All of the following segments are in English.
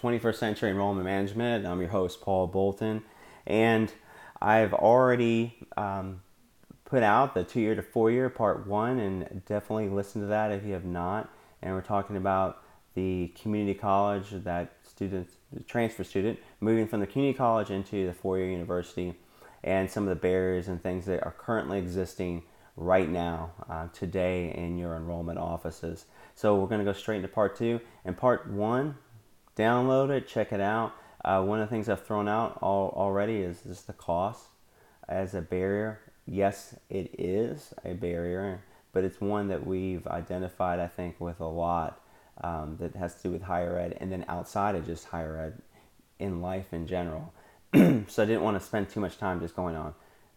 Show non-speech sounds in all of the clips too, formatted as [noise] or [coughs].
21st Century Enrollment Management. I'm your host, Paul Bolton, and I've already um, put out the two year to four year part one, and definitely listen to that if you have not. And we're talking about the community college that students, transfer student, moving from the community college into the four year university, and some of the barriers and things that are currently existing right now, uh, today, in your enrollment offices. So we're going to go straight into part two. And part one, download it, check it out. Uh, one of the things I've thrown out all, already is just the cost as a barrier. Yes, it is a barrier, but it's one that we've identified, I think, with a lot um, that has to do with higher ed and then outside of just higher ed in life in general. [clears throat] so I didn't want to spend too much time just going on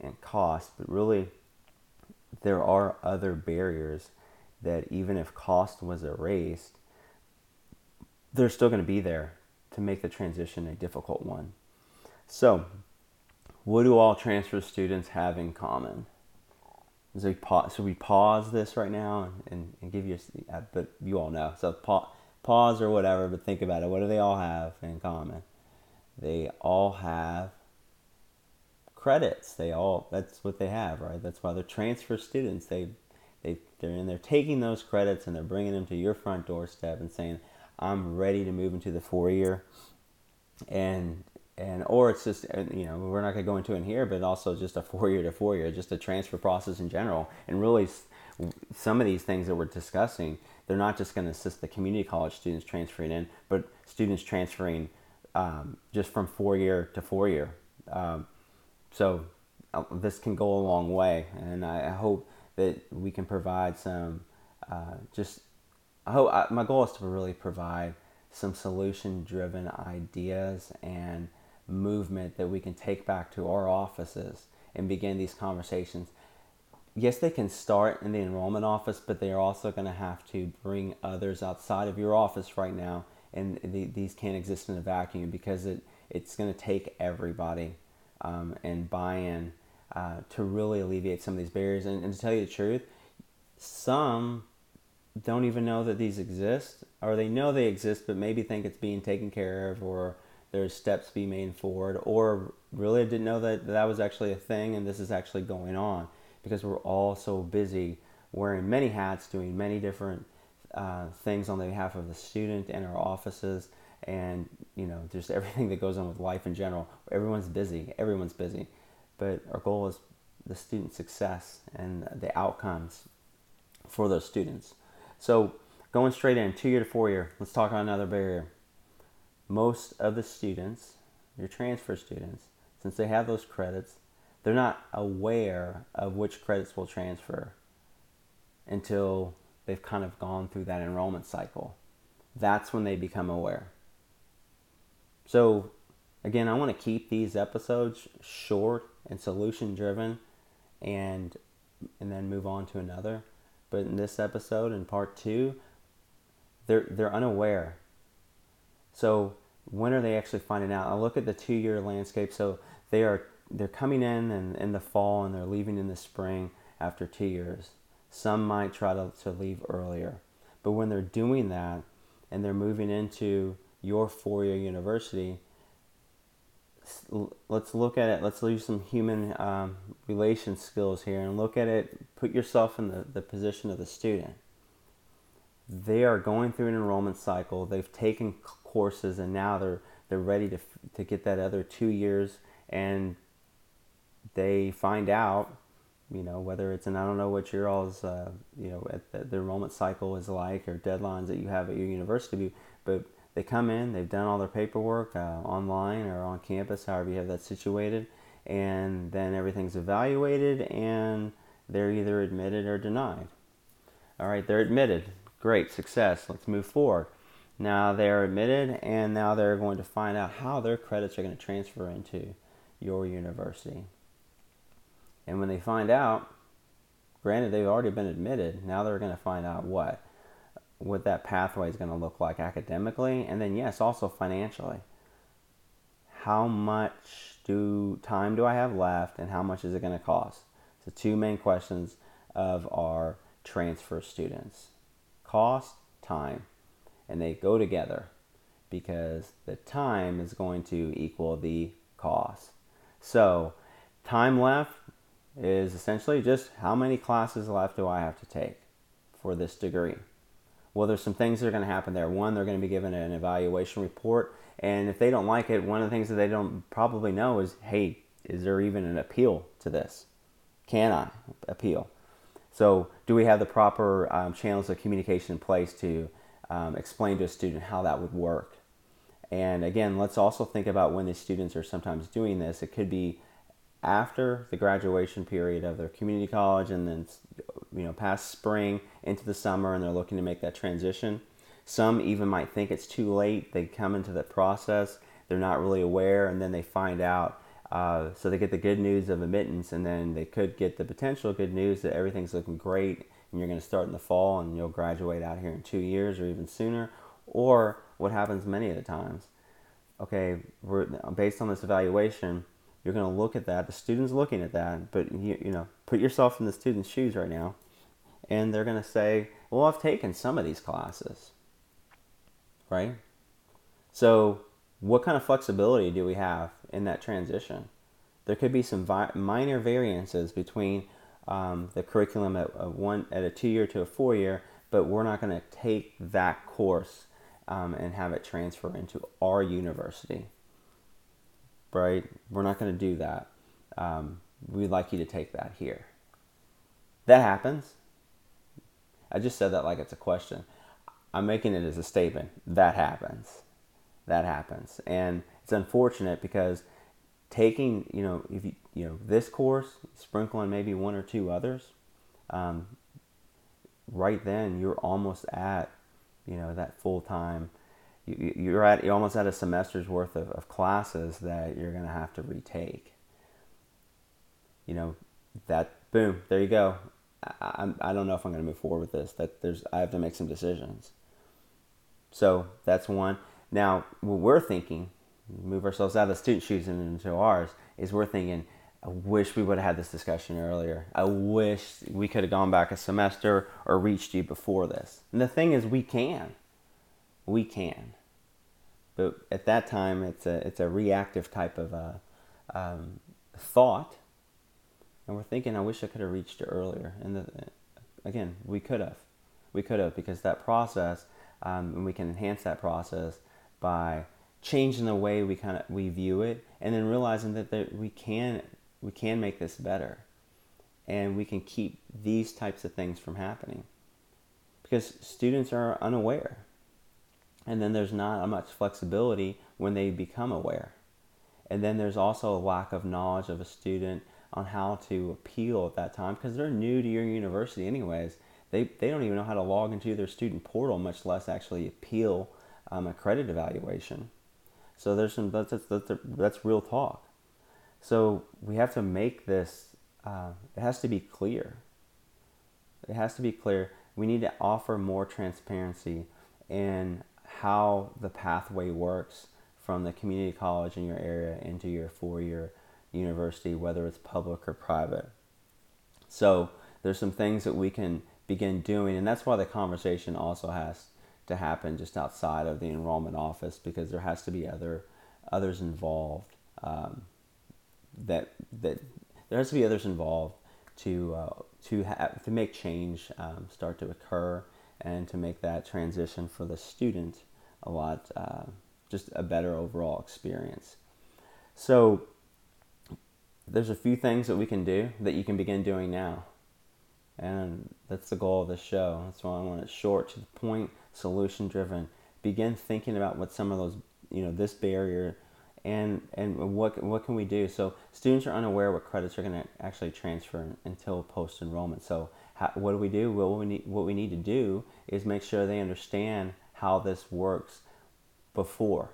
and cost, but really there are other barriers that even if cost was erased, they're still going to be there to make the transition a difficult one. So, what do all transfer students have in common? So we pause, so we pause this right now and, and give you, a, uh, but you all know. So pa- pause or whatever, but think about it. What do they all have in common? They all have credits. They all that's what they have, right? That's why they're transfer students. They they they're and they're taking those credits and they're bringing them to your front doorstep and saying, "I'm ready to move into the four year," and and or it's just you know we're not going to go into it here, but also just a four year to four year, just a transfer process in general, and really some of these things that we're discussing, they're not just going to assist the community college students transferring in, but students transferring um, just from four year to four year. Um, so uh, this can go a long way, and I, I hope that we can provide some uh, just. I hope I, my goal is to really provide some solution-driven ideas and movement that we can take back to our offices and begin these conversations. Yes, they can start in the enrollment office, but they are also going to have to bring others outside of your office right now, and the, these can't exist in a vacuum because it, it's going to take everybody um, and buy-in uh, to really alleviate some of these barriers. And, and, to tell you the truth, some don't even know that these exist, or they know they exist, but maybe think it's being taken care of, or there's steps being made forward, or really didn't know that that was actually a thing and this is actually going on. Because we're all so busy wearing many hats, doing many different uh, things on the behalf of the student and our offices and you know just everything that goes on with life in general. Everyone's busy. Everyone's busy. But our goal is the student success and the outcomes for those students so going straight in two year to four year let's talk about another barrier. Most of the students your transfer students since they have those credits they're not aware of which credits will transfer until they've kind of gone through that enrollment cycle. That's when they become aware. So, again, I want to keep these episodes short and solution driven and and then move on to another. But in this episode in part 2, they're they're unaware. So, when are they actually finding out? I look at the 2-year landscape. So, they are they're coming in and in the fall and they're leaving in the spring after 2 years. Some might try to, to leave earlier. But when they're doing that and they're moving into your four year university, let's look at it. Let's use some human um, relation skills here and look at it. Put yourself in the, the position of the student. They are going through an enrollment cycle. They've taken courses and now they're they're ready to to get that other two years and they find out you know whether it's and I don't know what your all's uh, you know at the, the enrollment cycle is like or deadlines that you have at your university but they come in, they've done all their paperwork uh, online or on campus, however you have that situated, and then everything's evaluated and they're either admitted or denied. All right, they're admitted. Great, success. Let's move forward. Now they're admitted, and now they're going to find out how their credits are going to transfer into your university. And when they find out, granted, they've already been admitted, now they're going to find out what? What that pathway is going to look like academically and then yes also financially how much do time do i have left and how much is it going to cost the two main questions of our transfer students cost time and they go together because the time is going to equal the cost. So, time left is essentially just how many classes left do I have to take for this degree? Well, there's some things that are going to happen there. One, they're going to be given an evaluation report, and if they don't like it, one of the things that they don't probably know is, hey, is there even an appeal to this? Can I appeal? So, do we have the proper um, channels of communication in place to um, explain to a student how that would work? And again, let's also think about when the students are sometimes doing this. It could be after the graduation period of their community college and then you know past spring into the summer and they're looking to make that transition. Some even might think it's too late. They come into the process, they're not really aware, and then they find out uh, so they get the good news of admittance, and then they could get the potential good news that everything's looking great, and you're going to start in the fall, and you'll graduate out here in two years or even sooner. Or what happens many of the times, okay, based on this evaluation, you're going to look at that. The student's looking at that, but you, you know, put yourself in the student's shoes right now, and they're going to say, "Well, I've taken some of these classes." Right? So what kind of flexibility do we have in that transition? There could be some vi- minor variances between um, the curriculum at a one at a two year to a four year, but we're not going to take that course um, and have it transfer into our university. Right? We're not going to do that. Um, we'd like you to take that here. That happens. I just said that like it's a question. I'm making it as a statement. That happens that happens. And it's unfortunate because taking, you know, if you, you know, this course, sprinkling maybe one or two others, um, right then you're almost at, you know, that full time. You, are at you're almost at a semester's worth of, of classes that you're going to have to retake. You know, that boom, there you go. I, I, don't know if I'm going to move forward with this. That there's I have to make some decisions. So that's one. Now, what we're thinking, move ourselves out of the student shoes and into ours, is we're thinking, I wish we would have had this discussion earlier. I wish we could have gone back a semester or reached you before this. And the thing is, we can. We can. But at that time, it's a, it's a reactive type of a, uh, um, thought. And we're thinking, I wish I could have reached it earlier. And the, again, we could have. We could have because that process, um, and we can enhance that process by changing the way we kind of we view it and then realizing that there, we can we can make this better and we can keep these types of things from happening because students are unaware and then there's not much flexibility when they become aware and then there's also a lack of knowledge of a student on how to appeal at that time because they're new to your university anyways they, they don't even know how to log into their student portal much less actually appeal um, a credit evaluation. So there's some that's that's, that's real talk. So we have to make this. Uh, it has to be clear. It has to be clear. We need to offer more transparency in how the pathway works from the community college in your area into your four-year university, whether it's public or private. So there's some things that we can begin doing, and that's why the conversation also has to happen just outside of the enrollment office because there has to be other others involved um, that that there has to be others involved to uh, to have to make change um, start to occur and to make that transition for the student a lot uh, just a better overall experience. So there's a few things that we can do that you can begin doing now. And that's the goal of this show. That's why I want it short to the point solution driven. Begin thinking about what some of those, you know, this barrier and and what what can we do? So students are unaware what credits are going to actually transfer until post enrollment. So how, what do we do? Well, what we need what we need to do is make sure they understand how this works before,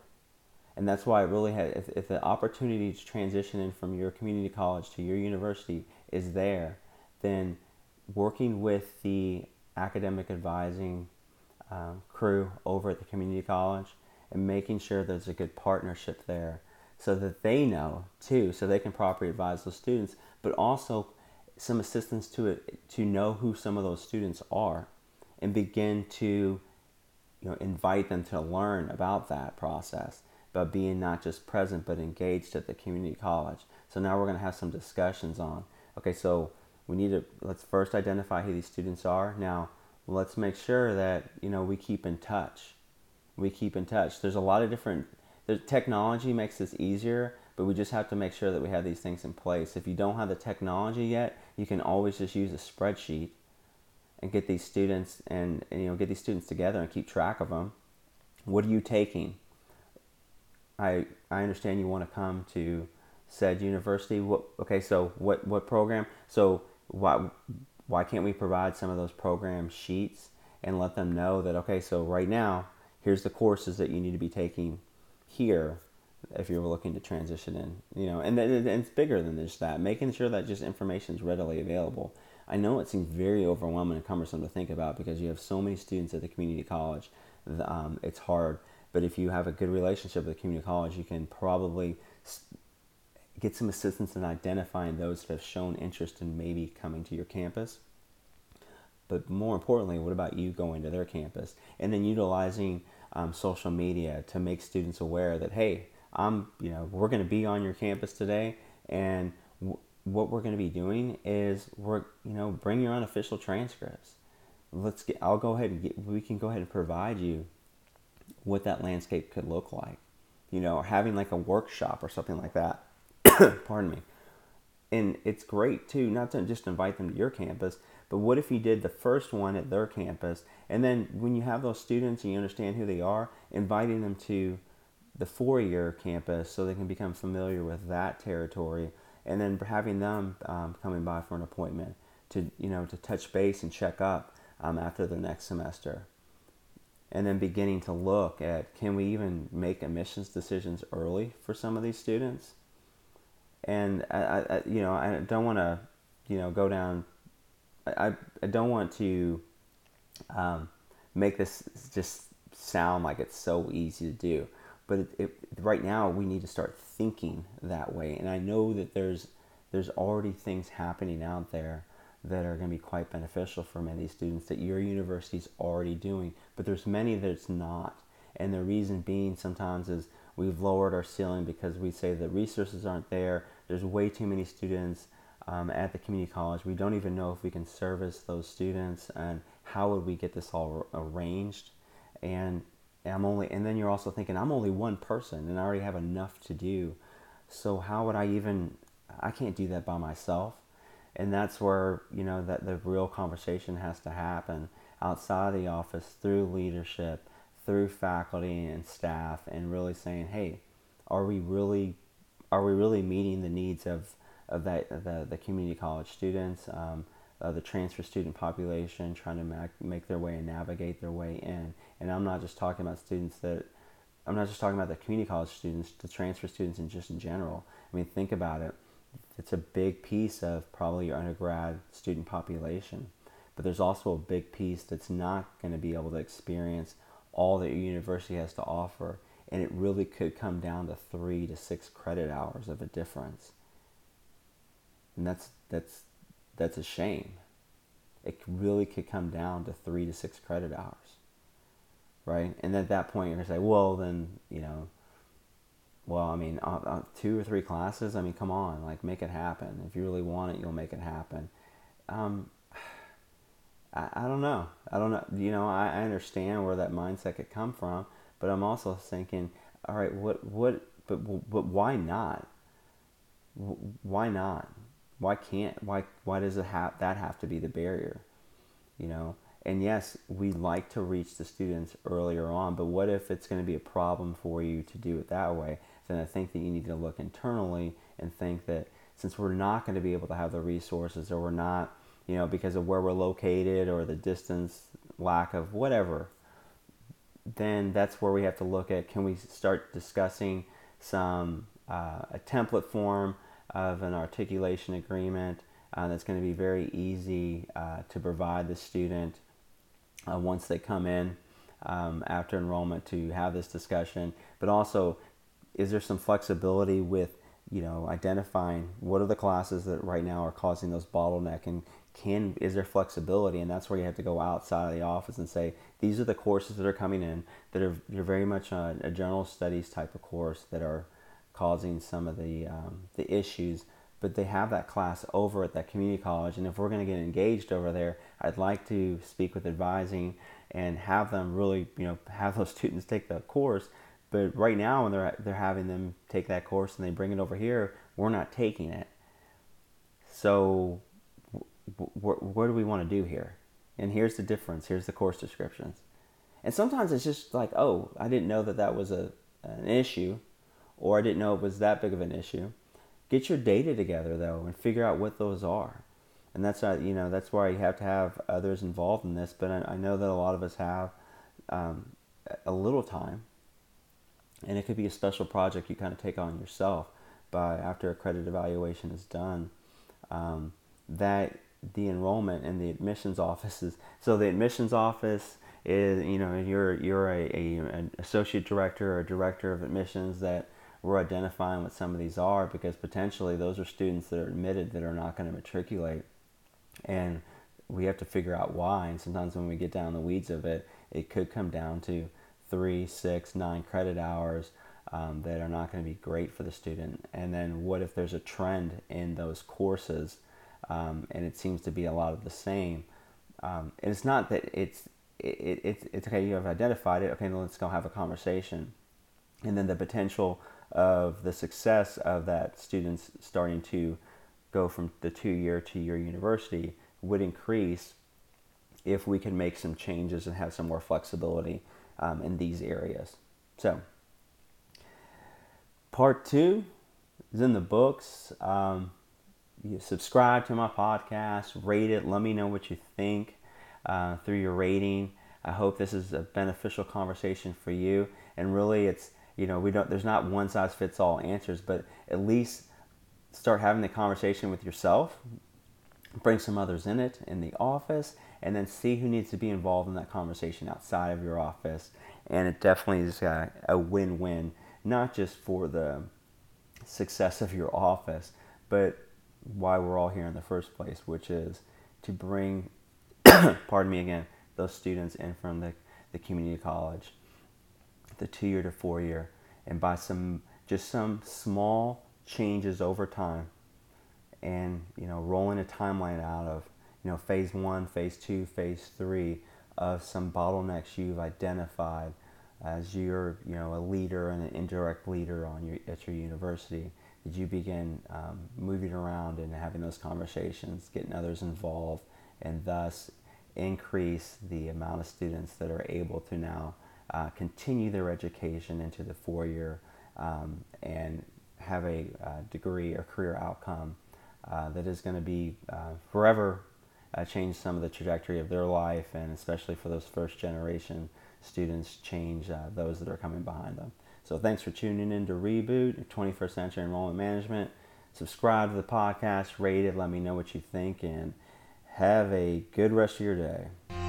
and that's why I really had if, if the opportunity to transition in from your community college to your university is there, then working with the academic advising um, crew over at the community college and making sure there's a good partnership there so that they know too, so they can properly advise those students, but also some assistance to it to know who some of those students are and begin to you know invite them to learn about that process but being not just present but engaged at the community college. So now we're going to have some discussions on okay so we need to let's first identify who these students are. Now let's make sure that you know we keep in touch. We keep in touch. There's a lot of different the technology makes this easier but we just have to make sure that we have these things in place. If you don't have the technology yet you can always just use a spreadsheet and get these students and, and you know get these students together and keep track of them what are you taking i i understand you want to come to said university. What okay so what what program? So why why can't we provide some of those program sheets and let them know that okay so right now here's the courses that you need to be taking here if you're looking to transition in you know and, and it's bigger than just that. Making sure that just information is readily available. I know it seems very overwhelming and cumbersome to think about because you have so many students at the community college. Um, it's hard, but if you have a good relationship with the community college, you can probably get some assistance in identifying those that have shown interest in maybe coming to your campus. But more importantly, what about you going to their campus and then utilizing um, social media to make students aware that hey, I'm you know we're going to be on your campus today and what we're going to be doing is we're you know bring your unofficial transcripts let's get i'll go ahead and get we can go ahead and provide you what that landscape could look like you know or having like a workshop or something like that. [coughs] Pardon me. And it's great too not to just invite them to your campus but what if you did the first one at their campus? And then when you have those students and you understand who they are inviting them to the four-year campus so they can become familiar with that territory. And then having them um, coming by for an appointment to you know to touch base and check up um, after the next semester and then beginning to look at can we even make admissions decisions early for some of these students? And I, I you know I don't want to you know go down I, I don't want to um, make this just sound like it's so easy to do. But it, it, right now we need to start thinking that way. And i know that there's there's already things happening out there that are going to be quite beneficial for many students that your university is already doing but there's many that it's not. And the reason being sometimes is we've lowered our ceiling because we say the resources aren't there. There's way too many students um, at the community college. We don't even know if we can service those students and how would we get this all arranged. And and I'm only and then you're also thinking I'm only one person and I already have enough to do. So how would I even I can't do that by myself. And that's where, you know, that the real conversation has to happen outside of the office through leadership, through faculty and staff and really saying, "Hey, are we really are we really meeting the needs of of that the, the community college students?" Um, uh, the transfer student population trying to make, make their way and navigate their way in. And I'm not just talking about students that, I'm not just talking about the community college students, the transfer students, and just in general. I mean, think about it. It's a big piece of probably your undergrad student population, but there's also a big piece that's not going to be able to experience all that your university has to offer. And it really could come down to three to six credit hours of a difference. And that's, that's that's a shame. It really could come down to three to six credit hours, right? And at that point, you're gonna say, well, then you know, well, I mean, uh, uh, two or three classes. I mean, come on, like make it happen. If you really want it, you'll make it happen. Um, I, I don't know. I don't know. You know, I, I understand where that mindset could come from, but I'm also thinking, all right, what, what, but, but why not? Why not? why can't why why does it have that have to be the barrier you know and yes we like to reach the students earlier on but what if it's going to be a problem for you to do it that way then i think that you need to look internally and think that since we're not going to be able to have the resources or we're not you know because of where we're located or the distance lack of whatever then that's where we have to look at can we start discussing some uh, a template form of an articulation agreement uh, that's going to be very easy uh, to provide the student uh, once they come in um, after enrollment to have this discussion. But also, is there some flexibility with you know, identifying what are the classes that right now are causing those bottleneck and can is there flexibility? And that's where you have to go outside of the office and say these are the courses that are coming in that are they're very much a, a general studies type of course that are causing some of the um, the issues. But they have that class over at that community college. And if we're going to get engaged over there i'd like to speak with advising and have them really you know have those [laughs] students take the course. But right now when they're they're having them take that course and they bring it over here we're not taking it. So what, what do we want to do here and here's the difference here's the course descriptions and sometimes it's just like oh i didn't know that that was a an issue or i didn't know it was that big of an issue Get your data together though and figure out what those are. And that's not, you know, that's why you have to have others involved in this. But I, I know that a lot of us have um, a little time, and it could be a special project you kind of take on yourself. By after a credit evaluation is done, um, that the enrollment and the admissions offices. [laughs] So the admissions office is, you know, you're you're a, a an associate director or director of admissions that we're identifying what some of these are because potentially those are students that are admitted that are not going to matriculate and we have to figure out why and sometimes when we get down the weeds of it it could come down to three six nine credit hours um, that are not going to be great for the student and then what if there's a trend in those courses um, and it seems to be a lot of the same um, and it's not that it's it, it, it's okay you have identified it okay let's go have a conversation and then the potential of the success of that students starting to go from the two year to year university would increase if we can make some changes and have some more flexibility um, in these areas. So, part two is in the books. Um, subscribe to my podcast, rate it, let me know what you think uh, through your rating. I hope this is a beneficial conversation for you. And really, it's you know we don't there's not one size fits all answers but at least start having the conversation with yourself bring some others in it in the office and then see who needs to be involved in that conversation outside of your office and it definitely is a, a win-win not just for the success of your office but why we're all here in the first place which is to bring [coughs] pardon me again those students in from the, the community college the two year to four year, and by some just some small changes over time, and you know rolling a timeline out of you know phase one, phase two, phase three of some bottlenecks you've identified as you're you know a leader and an indirect leader on your at your university did you begin um, moving around and having those conversations getting others involved and thus increase the amount of students that are able to now uh, continue their education into the four year um, and have a uh, degree or career outcome uh, that is going to be uh, forever uh, change some of the trajectory of their life and especially for those first generation students change uh, those that are coming behind them. So thanks for tuning in to Reboot 21st Century Enrollment Management. Subscribe to the podcast, rate it, let me know what you think, and have a good rest of your day.